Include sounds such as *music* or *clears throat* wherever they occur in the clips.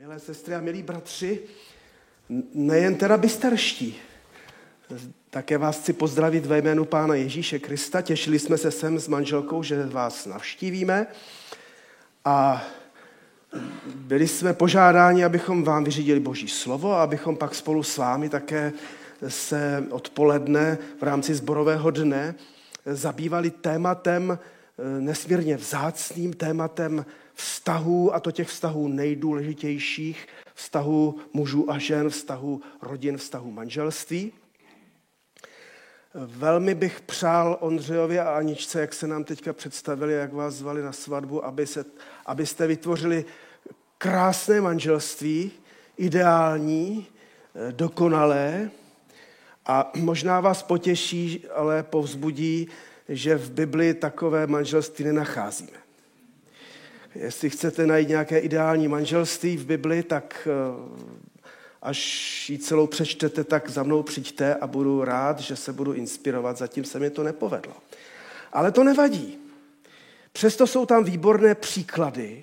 Milé sestry a milí bratři, nejen teda bysterští, také vás chci pozdravit ve jménu Pána Ježíše Krista. Těšili jsme se sem s manželkou, že vás navštívíme a byli jsme požádáni, abychom vám vyřídili Boží slovo a abychom pak spolu s vámi také se odpoledne v rámci zborového dne zabývali tématem, nesmírně vzácným tématem vztahů, a to těch vztahů nejdůležitějších, vztahů mužů a žen, vztahů rodin, vztahů manželství. Velmi bych přál Ondřejovi a Aničce, jak se nám teďka představili, jak vás zvali na svatbu, aby se, abyste vytvořili krásné manželství, ideální, dokonalé a možná vás potěší, ale povzbudí, že v Bibli takové manželství nenacházíme. Jestli chcete najít nějaké ideální manželství v Bibli, tak eh, až ji celou přečtete, tak za mnou přijďte a budu rád, že se budu inspirovat. Zatím se mi to nepovedlo. Ale to nevadí. Přesto jsou tam výborné příklady,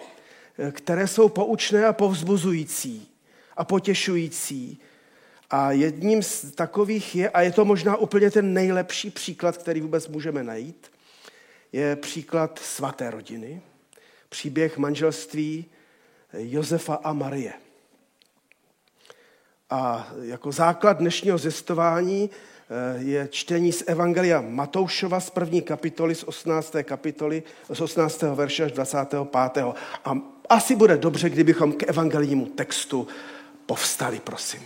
eh, které jsou poučné a povzbuzující a potěšující. A jedním z takových je, a je to možná úplně ten nejlepší příklad, který vůbec můžeme najít, je příklad svaté rodiny, příběh manželství Josefa a Marie. A jako základ dnešního zjistování eh, je čtení z Evangelia Matoušova z první kapitoly, z 18. kapitoly, z 18. verše až 25. A asi bude dobře, kdybychom k evangelijnímu textu povstali, prosím.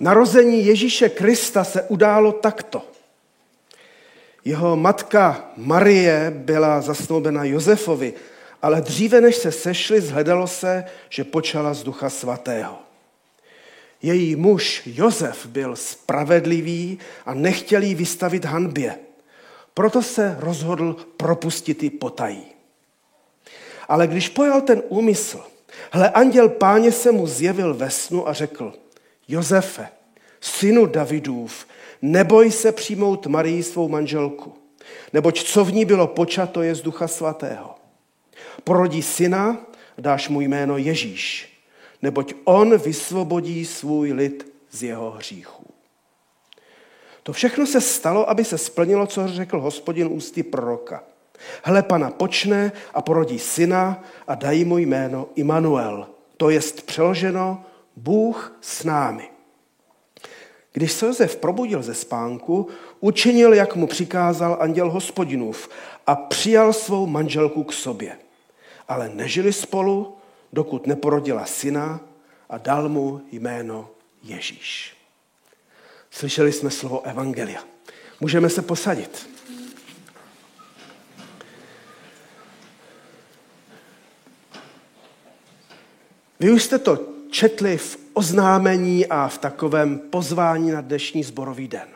Narození Ježíše Krista se událo takto. Jeho matka Marie byla zasnoubena Josefovi, ale dříve než se sešli, zhledalo se, že počala z ducha svatého. Její muž Josef byl spravedlivý a nechtěl jí vystavit hanbě. Proto se rozhodl propustit ji potají. Ale když pojal ten úmysl, hle, anděl páně se mu zjevil ve snu a řekl, Josefe, synu Davidův, neboj se přijmout Marii svou manželku, neboť co v ní bylo počato je z ducha svatého. Porodí syna, dáš mu jméno Ježíš, neboť on vysvobodí svůj lid z jeho hříchů. To všechno se stalo, aby se splnilo, co řekl hospodin ústy proroka. Hle, pana počne a porodí syna a dají mu jméno Immanuel. To jest přeloženo Bůh s námi. Když se Josef probudil ze spánku, učinil, jak mu přikázal anděl hospodinův a přijal svou manželku k sobě. Ale nežili spolu, dokud neporodila syna a dal mu jméno Ježíš. Slyšeli jsme slovo Evangelia. Můžeme se posadit. Vy už jste to četli v oznámení a v takovém pozvání na dnešní zborový den.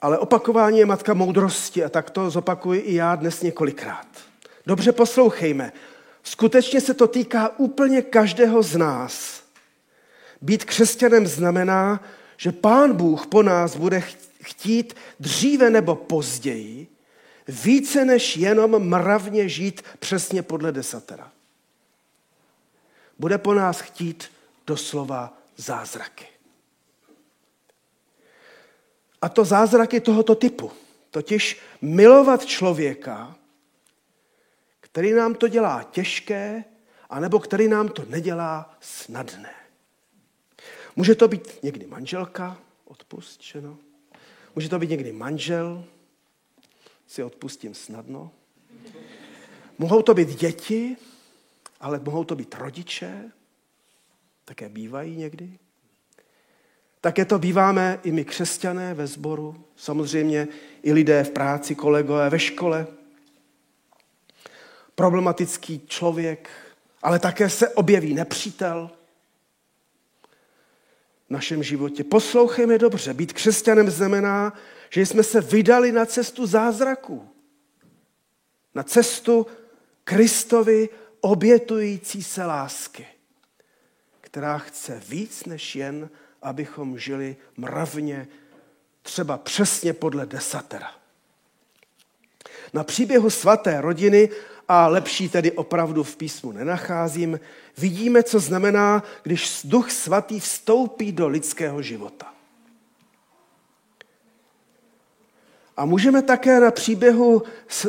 Ale opakování je matka moudrosti a tak to zopakuji i já dnes několikrát. Dobře poslouchejme. Skutečně se to týká úplně každého z nás. Být křesťanem znamená, že Pán Bůh po nás bude chtít dříve nebo později více než jenom mravně žít přesně podle desatera bude po nás chtít doslova zázraky. A to zázraky tohoto typu. Totiž milovat člověka, který nám to dělá těžké, anebo který nám to nedělá snadné. Může to být někdy manželka, odpust, že no? Může to být někdy manžel, si odpustím snadno. Mohou to být děti, ale mohou to být rodiče, také bývají někdy. Také to býváme i my křesťané ve sboru, samozřejmě i lidé v práci, kolegové ve škole. Problematický člověk, ale také se objeví nepřítel v našem životě. Poslouchejme dobře, být křesťanem znamená, že jsme se vydali na cestu zázraků. Na cestu Kristovi obětující se lásky, která chce víc než jen, abychom žili mravně, třeba přesně podle desatera. Na příběhu svaté rodiny, a lepší tedy opravdu v písmu nenacházím, vidíme, co znamená, když duch svatý vstoupí do lidského života. A můžeme také na příběhu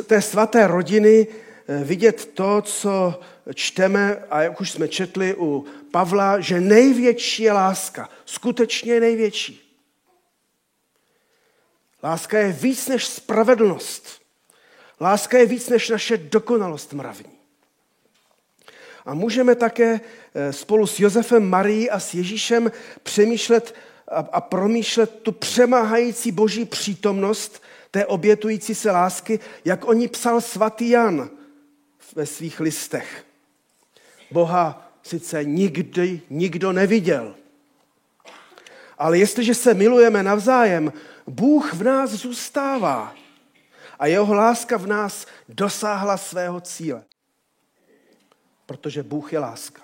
té svaté rodiny vidět to, co čteme, a jak už jsme četli u Pavla, že největší je láska. Skutečně největší. Láska je víc než spravedlnost. Láska je víc než naše dokonalost mravní. A můžeme také eh, spolu s Josefem Marií a s Ježíšem přemýšlet a promýšlet tu přemáhající boží přítomnost té obětující se lásky, jak o ní psal svatý Jan ve svých listech. Boha sice nikdy nikdo neviděl, ale jestliže se milujeme navzájem, Bůh v nás zůstává a jeho láska v nás dosáhla svého cíle. Protože Bůh je láska.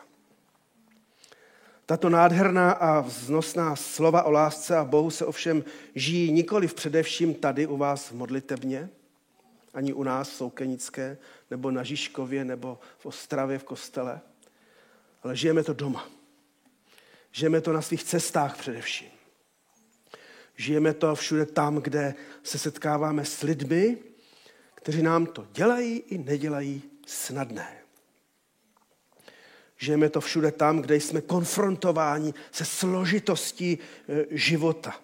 Tato nádherná a vznosná slova o lásce a Bohu se ovšem žijí nikoli v především tady u vás v modlitebně, ani u nás v Soukenické, nebo na Žižkově, nebo v Ostravě v kostele, ale žijeme to doma. Žijeme to na svých cestách především. Žijeme to všude tam, kde se setkáváme s lidmi, kteří nám to dělají i nedělají snadné. Žijeme to všude tam, kde jsme konfrontováni se složitostí e, života.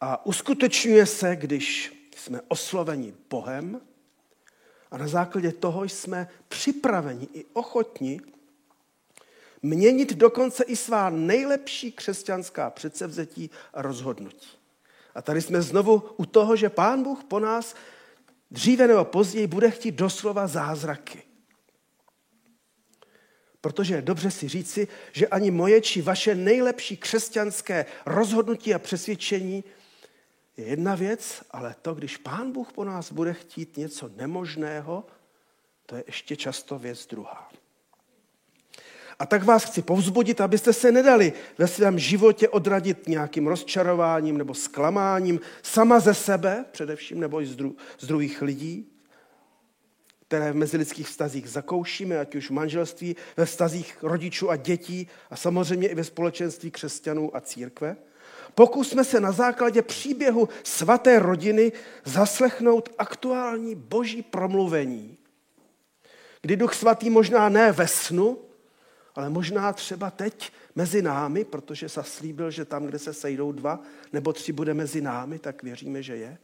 A uskutečňuje se, když jsme osloveni Bohem a na základě toho jsme připraveni i ochotni měnit dokonce i svá nejlepší křesťanská předsevzetí a rozhodnutí. A tady jsme znovu u toho, že Pán Bůh po nás dříve nebo později bude chtít doslova zázraky. Protože je dobře si říci, že ani moje či vaše nejlepší křesťanské rozhodnutí a přesvědčení je jedna věc, ale to, když Pán Bůh po nás bude chtít něco nemožného, to je ještě často věc druhá. A tak vás chci povzbudit, abyste se nedali ve svém životě odradit nějakým rozčarováním nebo zklamáním sama ze sebe, především, nebo i z, dru- z druhých lidí, které v mezilidských vztazích zakoušíme, ať už v manželství, ve vztazích rodičů a dětí a samozřejmě i ve společenství křesťanů a církve. Pokusme se na základě příběhu svaté rodiny zaslechnout aktuální boží promluvení, kdy Duch Svatý možná ne ve snu, ale možná třeba teď mezi námi, protože se slíbil, že tam, kde se sejdou dva nebo tři, bude mezi námi, tak věříme, že je.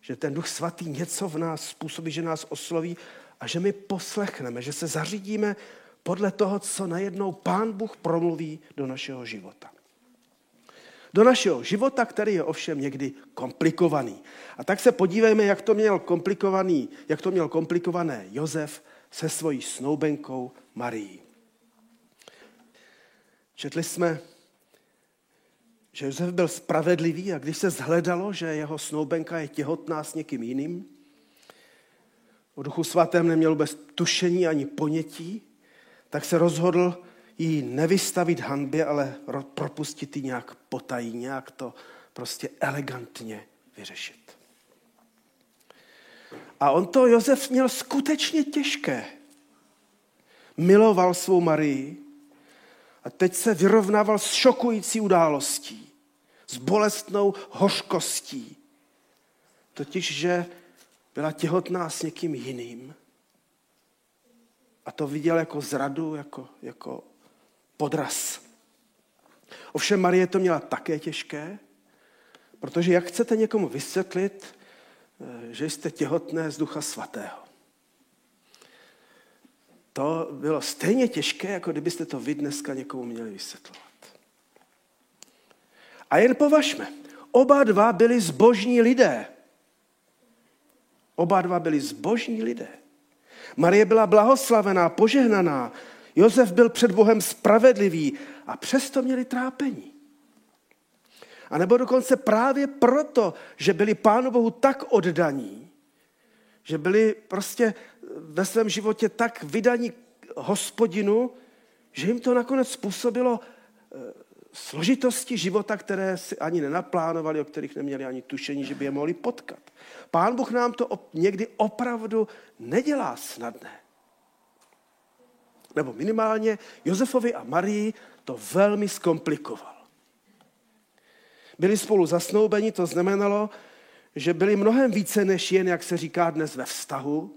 Že ten Duch Svatý něco v nás způsobí, že nás osloví a že my poslechneme, že se zařídíme podle toho, co najednou Pán Bůh promluví do našeho života. Do našeho života, který je ovšem někdy komplikovaný. A tak se podívejme, jak to měl komplikovaný, jak to měl komplikované Josef se svojí snoubenkou Marií. Četli jsme, že Josef byl spravedlivý a když se zhledalo, že jeho snoubenka je těhotná s někým jiným, o duchu svatém neměl bez tušení ani ponětí, tak se rozhodl jí nevystavit hanbě, ale propustit ji nějak potají, nějak to prostě elegantně vyřešit. A on to Josef měl skutečně těžké. Miloval svou Marii, a teď se vyrovnával s šokující událostí, s bolestnou hořkostí. Totiž, že byla těhotná s někým jiným. A to viděl jako zradu, jako, jako podraz. Ovšem Marie to měla také těžké, protože jak chcete někomu vysvětlit, eh, že jste těhotné z ducha svatého? to bylo stejně těžké, jako kdybyste to vy dneska někomu měli vysvětlovat. A jen považme, oba dva byli zbožní lidé. Oba dva byli zbožní lidé. Marie byla blahoslavená, požehnaná, Josef byl před Bohem spravedlivý a přesto měli trápení. A nebo dokonce právě proto, že byli Pánu Bohu tak oddaní, že byli prostě ve svém životě tak vydaní hospodinu, že jim to nakonec způsobilo eh, složitosti života, které si ani nenaplánovali, o kterých neměli ani tušení, že by je mohli potkat. Pán Bůh nám to někdy opravdu nedělá snadné. Nebo minimálně Josefovi a Marii to velmi zkomplikoval. Byli spolu zasnoubeni, to znamenalo, že byli mnohem více než jen, jak se říká dnes, ve vztahu.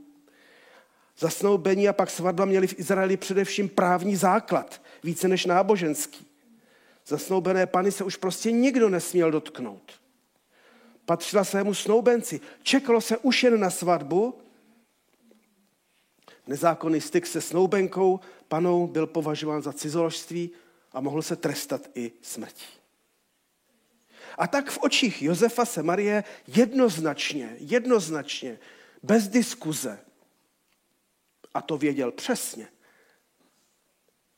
Zasnoubení a pak svatba měli v Izraeli především právní základ, více než náboženský. Zasnoubené pany se už prostě nikdo nesměl dotknout. Patřila svému snoubenci. Čekalo se už jen na svatbu. Nezákonný styk se snoubenkou panou byl považován za cizoložství a mohl se trestat i smrtí. A tak v očích Josefa se Marie jednoznačně, jednoznačně, bez diskuze, a to věděl přesně,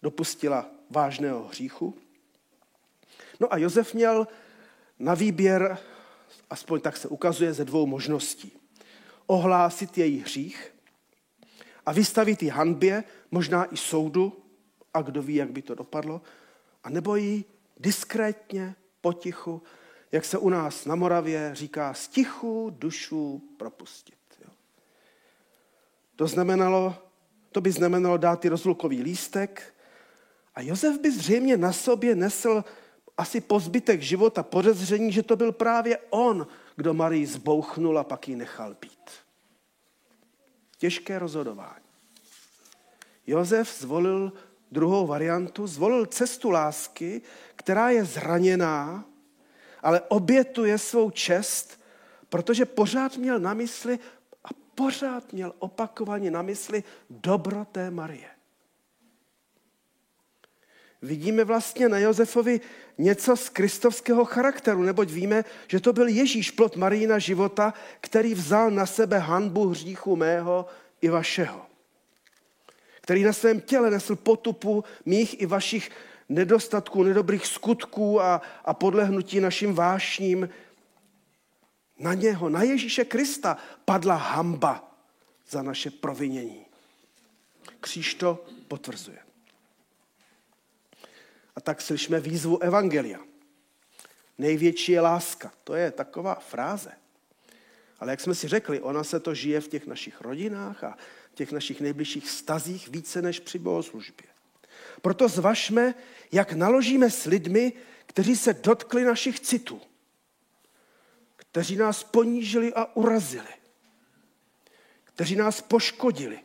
dopustila vážného hříchu. No a Josef měl na výběr, aspoň tak se ukazuje, ze dvou možností. Ohlásit její hřích a vystavit ji hanbě, možná i soudu, a kdo ví, jak by to dopadlo, a nebo ji diskrétně, potichu jak se u nás na Moravě říká, z tichu dušu propustit. Jo. To, znamenalo, to by znamenalo dát ty rozlukový lístek a Josef by zřejmě na sobě nesl asi po zbytek života podezření, že to byl právě on, kdo Marii zbouchnul a pak ji nechal být. Těžké rozhodování. Josef zvolil druhou variantu, zvolil cestu lásky, která je zraněná, ale obětuje svou čest, protože pořád měl na mysli a pořád měl opakovaně na mysli dobro té Marie. Vidíme vlastně na Josefovi něco z kristovského charakteru, neboť víme, že to byl Ježíš, plot Marína života, který vzal na sebe hanbu hříchu mého i vašeho. Který na svém těle nesl potupu mých i vašich nedostatků, nedobrých skutků a, a podlehnutí našim vášním. Na něho, na Ježíše Krista padla hamba za naše provinění. Kříž to potvrzuje. A tak slyšme výzvu Evangelia. Největší je láska. To je taková fráze. Ale jak jsme si řekli, ona se to žije v těch našich rodinách a těch našich nejbližších stazích více než při bohoslužbě. Proto zvažme, jak naložíme s lidmi, kteří se dotkli našich citů, kteří nás ponížili a urazili, kteří nás poškodili,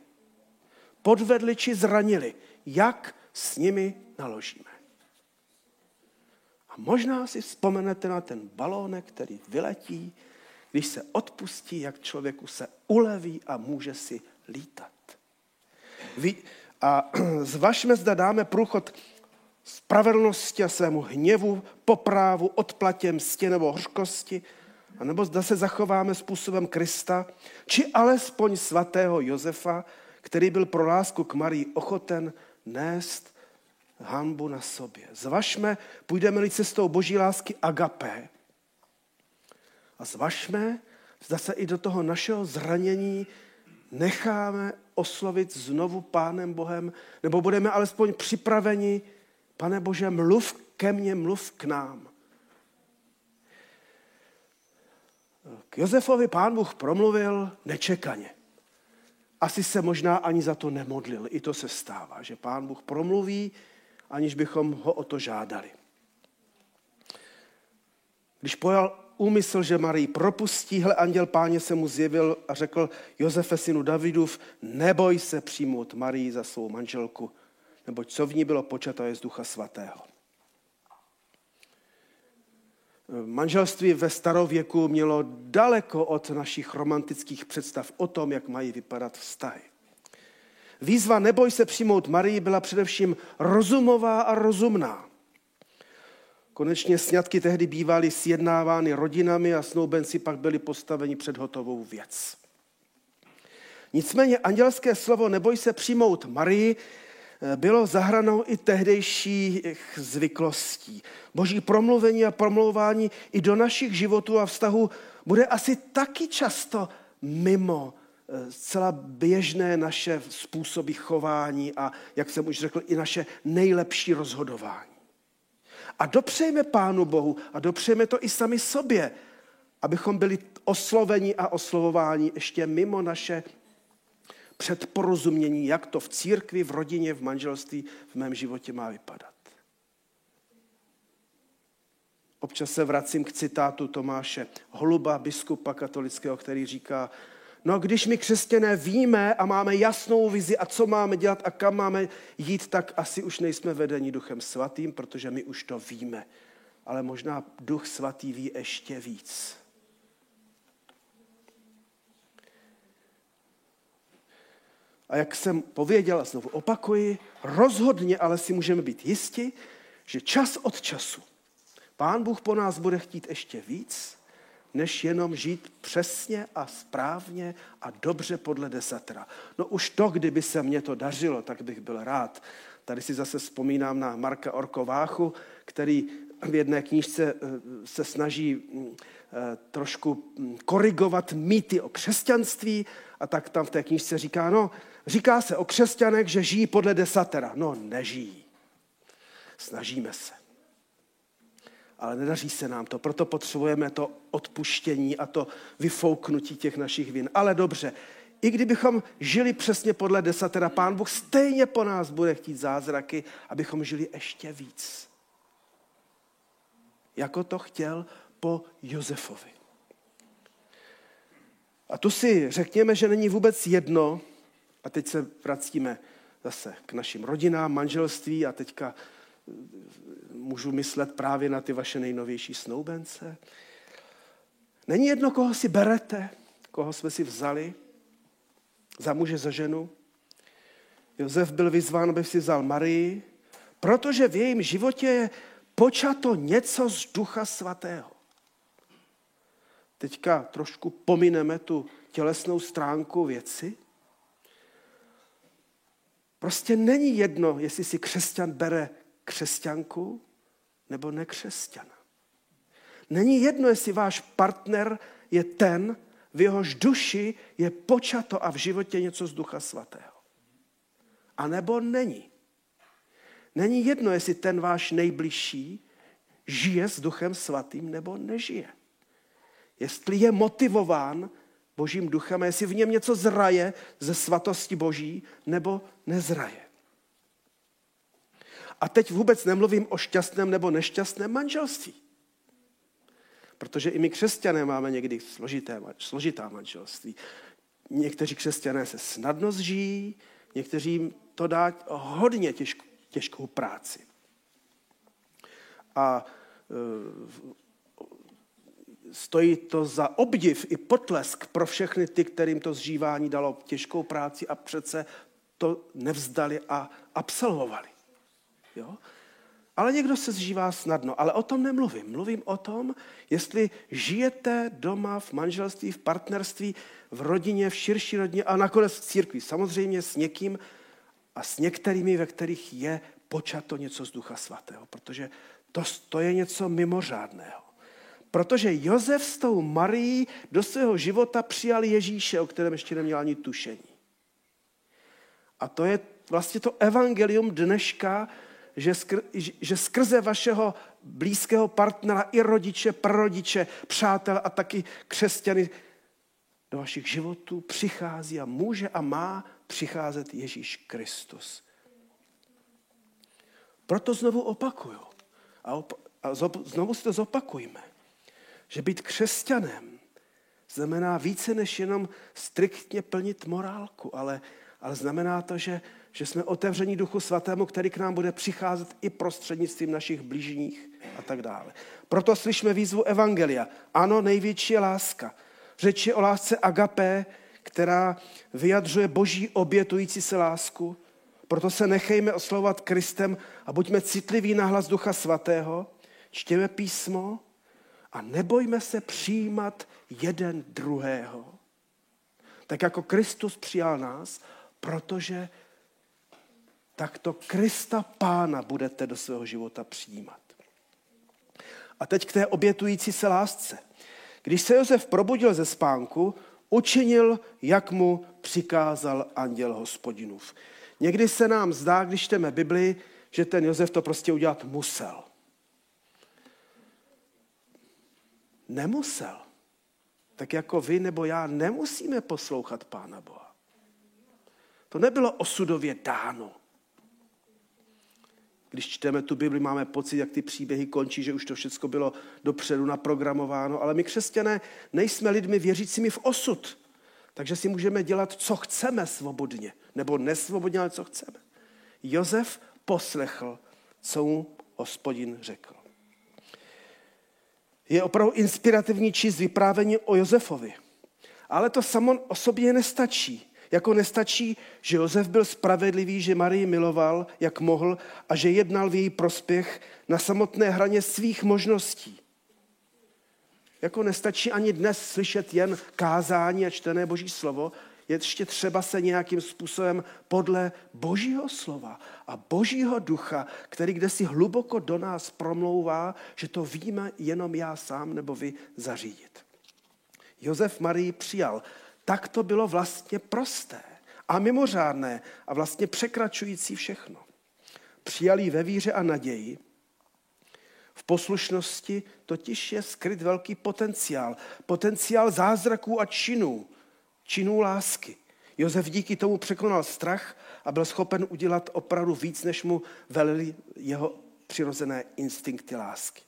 podvedli či zranili, jak s nimi naložíme. A možná si vzpomenete na ten balónek, který vyletí, když se odpustí, jak člověku se uleví a může si lítat. Vy, a *clears throat* zvažme, zda dáme průchod spravedlnosti a svému hněvu, poprávu, odplatě, mstě nebo hořkosti, anebo zda se zachováme způsobem Krista, či alespoň svatého Josefa, který byl pro lásku k Marii ochoten nést hanbu na sobě. Zvažme, půjdeme-li cestou boží lásky agapé. A zvažme, zda se i do toho našeho zranění necháme oslovit znovu Pánem Bohem, nebo budeme alespoň připraveni, pane Bože, mluv ke mně, mluv k nám. K Josefovi pán Bůh promluvil nečekaně. Asi se možná ani za to nemodlil. I to se stává, že pán Bůh promluví, aniž bychom ho o to žádali. Když pojal úmysl, že Marii propustí, hle anděl páně se mu zjevil a řekl Josefe synu Davidův, neboj se přijmout Marii za svou manželku, neboť co v ní bylo počato je z ducha svatého. Manželství ve starověku mělo daleko od našich romantických představ o tom, jak mají vypadat vztahy. Výzva neboj se přijmout Marii byla především rozumová a rozumná. Konečně sňatky tehdy bývaly sjednávány rodinami a snoubenci pak byli postaveni před hotovou věc. Nicméně andělské slovo neboj se přijmout Marii eh, bylo zahranou i tehdejších zvyklostí. Boží promluvení a promlouvání i do našich životů a vztahů bude asi taky často mimo zcela běžné naše způsoby chování a, jak jsem už řekl, i naše nejlepší rozhodování. A dopřejme Pánu Bohu a dopřejme to i sami sobě, abychom byli osloveni a oslovováni ještě mimo naše předporozumění, jak to v církvi, v rodině, v manželství, v mém životě má vypadat. Občas se vracím k citátu Tomáše Holuba, biskupa katolického, který říká, no když my křesťané víme a máme jasnou vizi a co máme dělat a kam máme jít, tak asi už nejsme vedeni duchem svatým, protože my už to víme. Ale možná duch svatý ví ještě víc. A jak jsem pověděl a znovu opakuji, rozhodně ale si můžeme být jisti, že čas od času Pán Bůh po nás bude chtít ještě víc, než jenom žít přesně a správně a dobře podle desatra. No už to, kdyby se mně to dařilo, tak bych byl rád. Tady si zase vzpomínám na Marka Orkováchu, který v jedné knížce eh, se snaží mm, eh, trošku mm, korigovat mýty o křesťanství a tak tam v té knížce říká, no, říká se o křesťanech, že žijí podle desatera. No, nežijí. Snažíme se ale nedaří se nám to. Proto potřebujeme to odpuštění a to vyfouknutí těch našich vin. Ale dobře, i kdybychom žili přesně podle desatera, pán Bůh stejně po nás bude chtít zázraky, abychom žili ještě víc. Jako to chtěl po Josefovi. A tu si řekněme, že není vůbec jedno, a teď se vracíme zase k našim rodinám, manželství a teďka můžu myslet právě na ty vaše nejnovější snoubence. Není jedno, koho si berete, koho jsme si vzali za muže, za ženu. Josef byl vyzván, aby si vzal Marii, protože v jejím životě je počato něco z ducha svatého. Teďka trošku pomineme tu tělesnou stránku věci. Prostě není jedno, jestli si křesťan bere křesťanku nebo nekřesťana. Není jedno, jestli váš partner je ten, v jehož duši je počato a v životě něco z Ducha Svatého. A nebo není. Není jedno, jestli ten váš nejbližší žije s Duchem Svatým nebo nežije. Jestli je motivován Božím duchem jestli v něm něco zraje ze svatosti Boží nebo nezraje. A teď vůbec nemluvím o šťastném nebo nešťastném manželství. Protože i my křesťané máme někdy složité, složitá manželství. Někteří křesťané se snadno zžijí, někteří to dá hodně těžkou, těžkou práci. A e, stojí to za obdiv i potlesk pro všechny ty, kterým to zžívání dalo těžkou práci a přece to nevzdali a absolvovali. Jo? Ale někdo se zžívá snadno, ale o tom nemluvím. Mluvím o tom, jestli žijete doma v manželství, v partnerství, v rodině, v širší rodině a nakonec v církvi. Samozřejmě s někým a s některými, ve kterých je počato něco z Ducha Svatého, protože to, to je něco mimořádného. Protože Josef s tou Marií do svého života přijal Ježíše, o kterém ještě neměl ani tušení. A to je vlastně to evangelium dneška, že, skr, že skrze vašeho blízkého partnera i rodiče, prarodiče, přátel a taky křesťany do vašich životů přichází a může a má přicházet Ježíš Kristus. Proto znovu opakuju a, op- a znovu si to zopakujme, že být křesťanem znamená více než jenom striktně plnit morálku, ale, ale znamená to, že že jsme otevření Duchu Svatému, který k nám bude přicházet i prostřednictvím našich blížních a tak dále. Proto slyšíme výzvu Evangelia. Ano, největší je láska. Řeč je o lásce agapé, která vyjadřuje boží obětující se lásku. Proto se nechejme oslovovat Kristem a buďme citliví na hlas Ducha Svatého, čtěme písmo a nebojme se přijímat jeden druhého. Tak jako Kristus přijal nás, protože tak to Krista Pána budete do svého života přijímat. A teď k té obětující se lásce. Když se Josef probudil ze spánku, učinil, jak mu přikázal anděl hospodinův. Někdy se nám zdá, když čteme Bibli, že ten Josef to prostě udělat musel. nemusel. Tak jako vy nebo já nemusíme poslouchat Pána Boha. To nebylo osudově dáno. Když čteme tu Bibli, máme pocit, jak ty příběhy končí, že už to všechno bylo dopředu naprogramováno. Ale my křesťané nejsme lidmi věřícími v osud. Takže si můžeme dělat, co chceme svobodně. Nebo nesvobodně, ale co chceme. Josef poslechl, co mu hospodin řekl. Je opravdu inspirativní číst vyprávění o Josefovi. Ale to samo o sobě nestačí. Jako nestačí, že Josef byl spravedlivý, že Marii miloval, jak mohl, a že jednal v její prospěch na samotné hraně svých možností. Jako nestačí ani dnes slyšet jen kázání a čtené Boží slovo, je ještě třeba se nějakým způsobem podle Božího slova a Božího ducha, který kde si hluboko do nás promlouvá, že to víme jenom já sám nebo vy zařídit. Josef Marii přijal. Tak to bylo vlastně prosté a mimořádné a vlastně překračující všechno. Přijali ve víře a naději, v poslušnosti totiž je skryt velký potenciál. Potenciál zázraků a činů, činů lásky. Josef díky tomu překonal strach a byl schopen udělat opravdu víc, než mu velili jeho přirozené instinkty lásky.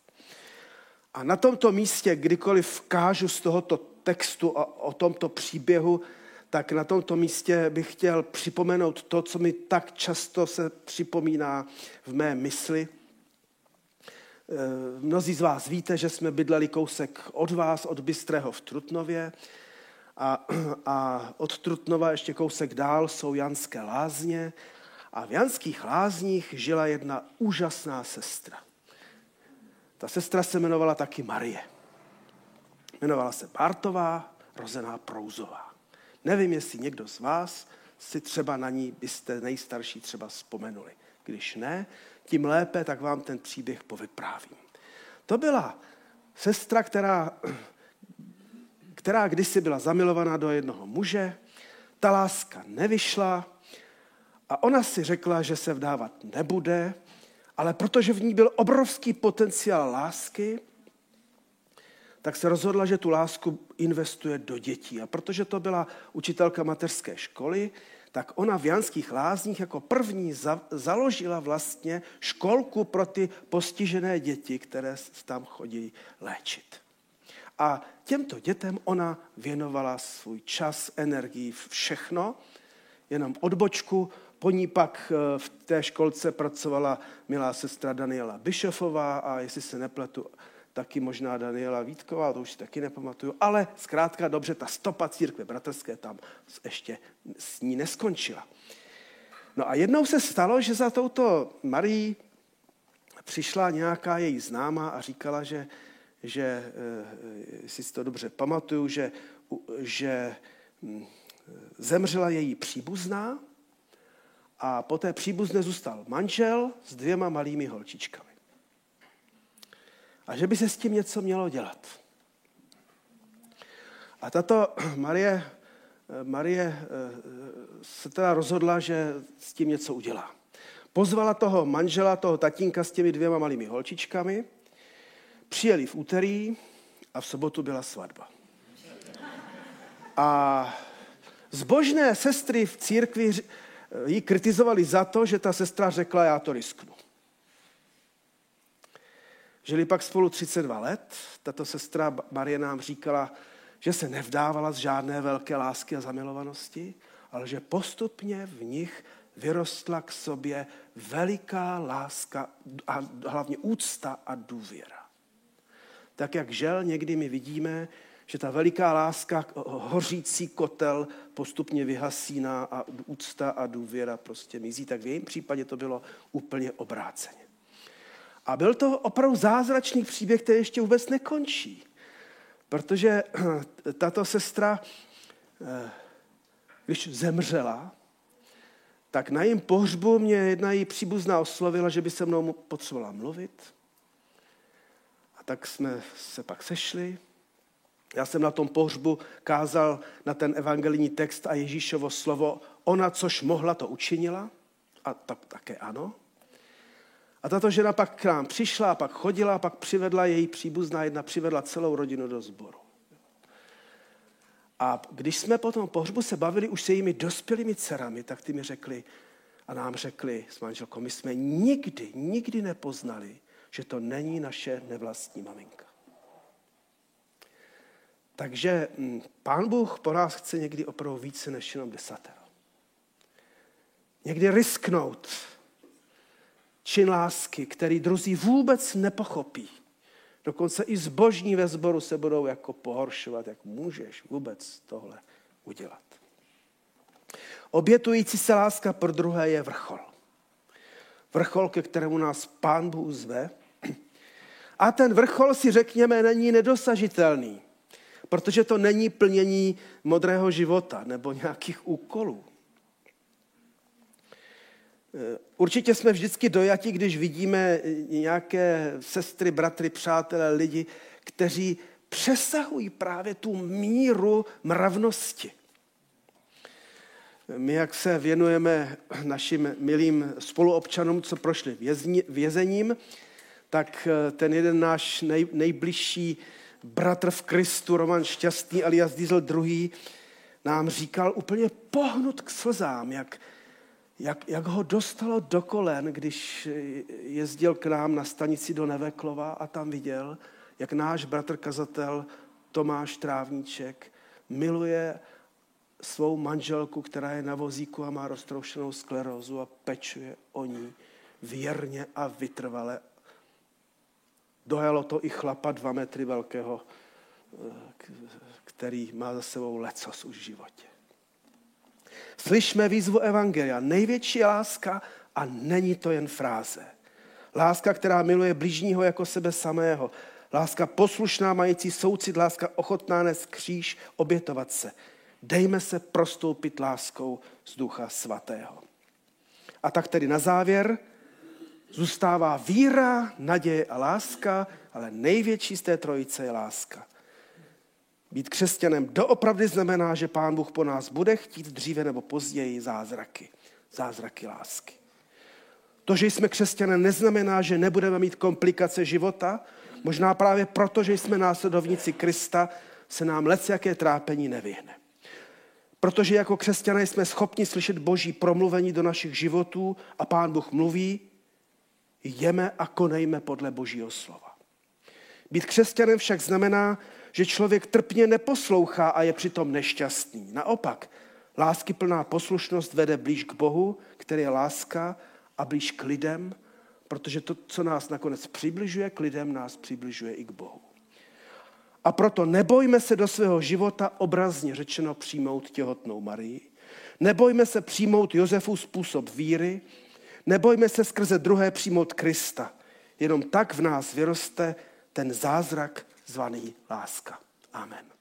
A na tomto místě, kdykoliv kážu z tohoto textu a o tomto příběhu, tak na tomto místě bych chtěl připomenout to, co mi tak často se připomíná v mé mysli. Eh, mnozí z vás víte, že jsme bydleli kousek od vás, od Bystrého v Trutnově a, a od Trutnova ještě kousek dál jsou Janské lázně a v Janských lázních žila jedna úžasná sestra. Ta sestra se jmenovala taky Marie. Jmenovala se Bartová, rozená Prouzová. Nevím, jestli někdo z vás si třeba na ní byste nejstarší třeba vzpomenuli. Když ne, tím lépe, tak vám ten příběh povyprávím. To byla sestra, která, která kdysi byla zamilovaná do jednoho muže, ta láska nevyšla a ona si řekla, že se vdávat nebude, ale protože v ní byl obrovský potenciál lásky, tak se rozhodla, že tu lásku investuje do dětí. A protože to byla učitelka mateřské školy, tak ona v Janských lázních jako první za, založila vlastně školku pro ty postižené děti, které tam chodí léčit. A těmto dětem ona věnovala svůj čas, energii, všechno, jenom odbočku. Po ní pak eh, v té školce pracovala milá sestra Daniela Bišofová a jestli se nepletu, taky možná Daniela Vítková, to už si taky nepamatuju, ale zkrátka dobře, ta stopa církve bratrské tam ještě s ní neskončila. No a jednou se stalo, že za touto Marí přišla nějaká její známá a říkala, že, že eh, si to dobře pamatuju, že, že hm, zemřela její příbuzná a po té příbuzné zůstal manžel s dvěma malými holčičkami a že by se s tím něco mělo dělat. A tato *clears throat* Marie, Marie eh, se teda rozhodla, že s tím něco udělá. Pozvala toho manžela, toho tatínka s těmi dvěma malými holčičkami, přijeli v úterý a v sobotu byla svatba. A zbožné sestry v církvi ji kritizovali za to, že ta sestra řekla, já to risknu. Žili pak spolu 32 let. Tato sestra Marie nám říkala, že se nevdávala z žádné velké lásky a zamilovanosti, ale že postupně v nich vyrostla k sobě veliká láska a hlavně úcta a důvěra. Tak jak žel někdy my vidíme, že ta veliká láska, hořící kotel postupně vyhasíná a úcta a důvěra prostě mizí, tak v jejím případě to bylo úplně obráceně. A byl to opravdu zázračný příběh, který ještě vůbec nekončí. Protože *clears throat* tato sestra, eh, když zemřela, tak na jejím pohřbu mě jedna její příbuzná oslovila, že by se mnou potřebovala mluvit. A tak jsme se pak sešli. Já jsem na tom pohřbu kázal na ten evangelijní text a A tato žena pak k nám přišla, pak chodila, pak přivedla její příbuzná jedna, přivedla celou rodinu do sboru. A když jsme po tom pohřbu se bavili už se jimi dospělými dcerami, tak ty mi řekli a nám řekli s manželkou, my jsme nikdy, nikdy nepoznali, že to není naše nevlastní maminka. Takže hm, pán Bůh po nás chce někdy opravdu více než jenom desatero. Někdy risknout čin lásky, který druzí vůbec nepochopí. Dokonce i zbožní ve sboru se budou jako pohoršovat, jak můžeš vůbec tohle udělat. Obětující se láska pro druhé je vrchol. Vrchol, ke kterému nás pán Bůh zve. A ten vrchol si řekněme není nedosažitelný, protože to není plnění modrého života nebo nějakých úkolů. Eh, určitě jsme vždycky dojati, když vidíme nějaké sestry, bratry, přátelé, lidi, kteří přesahují právě tu míru mravnosti. My, jak se věnujeme našim milým spoluobčanům, co prošli vězením, tak eh, ten jeden náš nej, nejbližší bratr v Kristu, Roman Šťastný alias Diesel II., nám říkal úplně pohnut k slzám, jak, jak, jak ho dostalo do kolen, když jezdil k nám na stanici do Neveklova a tam viděl, jak náš bratr kazatel Tomáš Trávníček miluje svou manželku, která je na vozíku a má roztroušenou sklerózu a pečuje o ní věrně a vytrvale. Dojalo to i chlapa dva metry velkého, který má za sebou lecos už v životě. Slyšme výzvu Evangelia. Největší láska a není to jen fráze. Láska, která miluje blížního jako sebe samého. Láska poslušná, mající soucit, láska ochotná nes kříž, obětovat se. Dejme se prostoupit láskou z Ducha Svatého. A tak tedy na závěr zůstává víra, naděje a láska, ale největší z té trojice je láska. Být křesťanem doopravdy znamená, že Pán Bůh po nás bude chtít dříve nebo později zázraky. Zázraky lásky. To, že jsme křesťané, neznamená, že nebudeme mít komplikace života. Možná právě proto, že jsme následovníci Krista, se nám lec jaké trápení nevyhne. Protože jako křesťané jsme schopni slyšet boží promluvení do našich životů a pán Bůh mluví, jeme a konejme podle božího slova. Být křesťanem však znamená, že člověk trpně neposlouchá a je přitom nešťastný. Naopak, lásky plná poslušnost vede blíž k Bohu, který je láska a blíž k lidem, protože to, co nás nakonec přibližuje k lidem, nás přibližuje i k Bohu. A proto nebojme se do svého života obrazně řečeno přijmout těhotnou Marii, nebojme se přijmout Josefův způsob víry, nebojme se skrze druhé přijmout Krista. Jenom tak v nás vyroste ten zázrak zvaný láska. Amen.